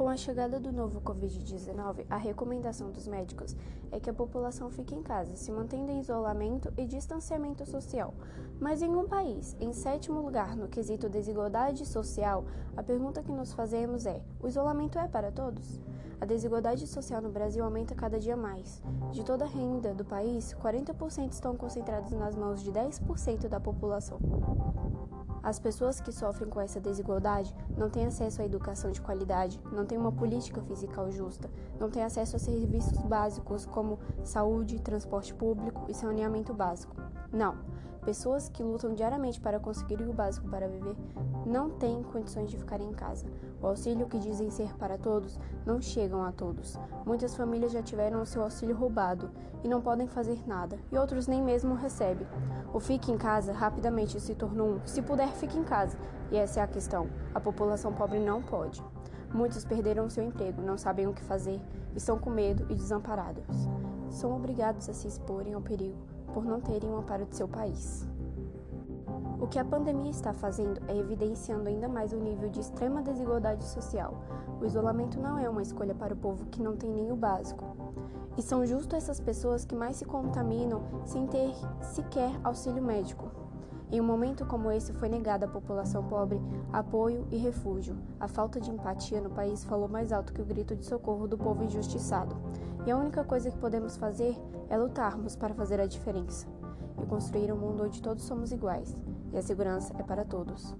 Com a chegada do novo Covid-19, a recomendação dos médicos é que a população fique em casa, se mantendo em isolamento e distanciamento social. Mas em um país, em sétimo lugar no quesito desigualdade social, a pergunta que nos fazemos é: o isolamento é para todos? A desigualdade social no Brasil aumenta cada dia mais. De toda a renda do país, 40% estão concentrados nas mãos de 10% da população. As pessoas que sofrem com essa desigualdade não têm acesso à educação de qualidade, não têm uma política fiscal justa, não têm acesso a serviços básicos como saúde, transporte público e saneamento básico. Não. Pessoas que lutam diariamente para conseguir o básico para viver não têm condições de ficar em casa. O auxílio que dizem ser para todos não chegam a todos. Muitas famílias já tiveram o seu auxílio roubado e não podem fazer nada, e outros nem mesmo recebem. O fique em casa rapidamente se tornou um se puder fique em casa, e essa é a questão. A população pobre não pode. Muitos perderam seu emprego, não sabem o que fazer, estão com medo e desamparados. São obrigados a se exporem ao perigo por não terem o amparo de seu país. O que a pandemia está fazendo é evidenciando ainda mais o nível de extrema desigualdade social. O isolamento não é uma escolha para o povo que não tem nem o básico. E são justo essas pessoas que mais se contaminam sem ter sequer auxílio médico. Em um momento como esse, foi negada à população pobre apoio e refúgio. A falta de empatia no país falou mais alto que o grito de socorro do povo injustiçado. E a única coisa que podemos fazer é lutarmos para fazer a diferença e construir um mundo onde todos somos iguais e a segurança é para todos.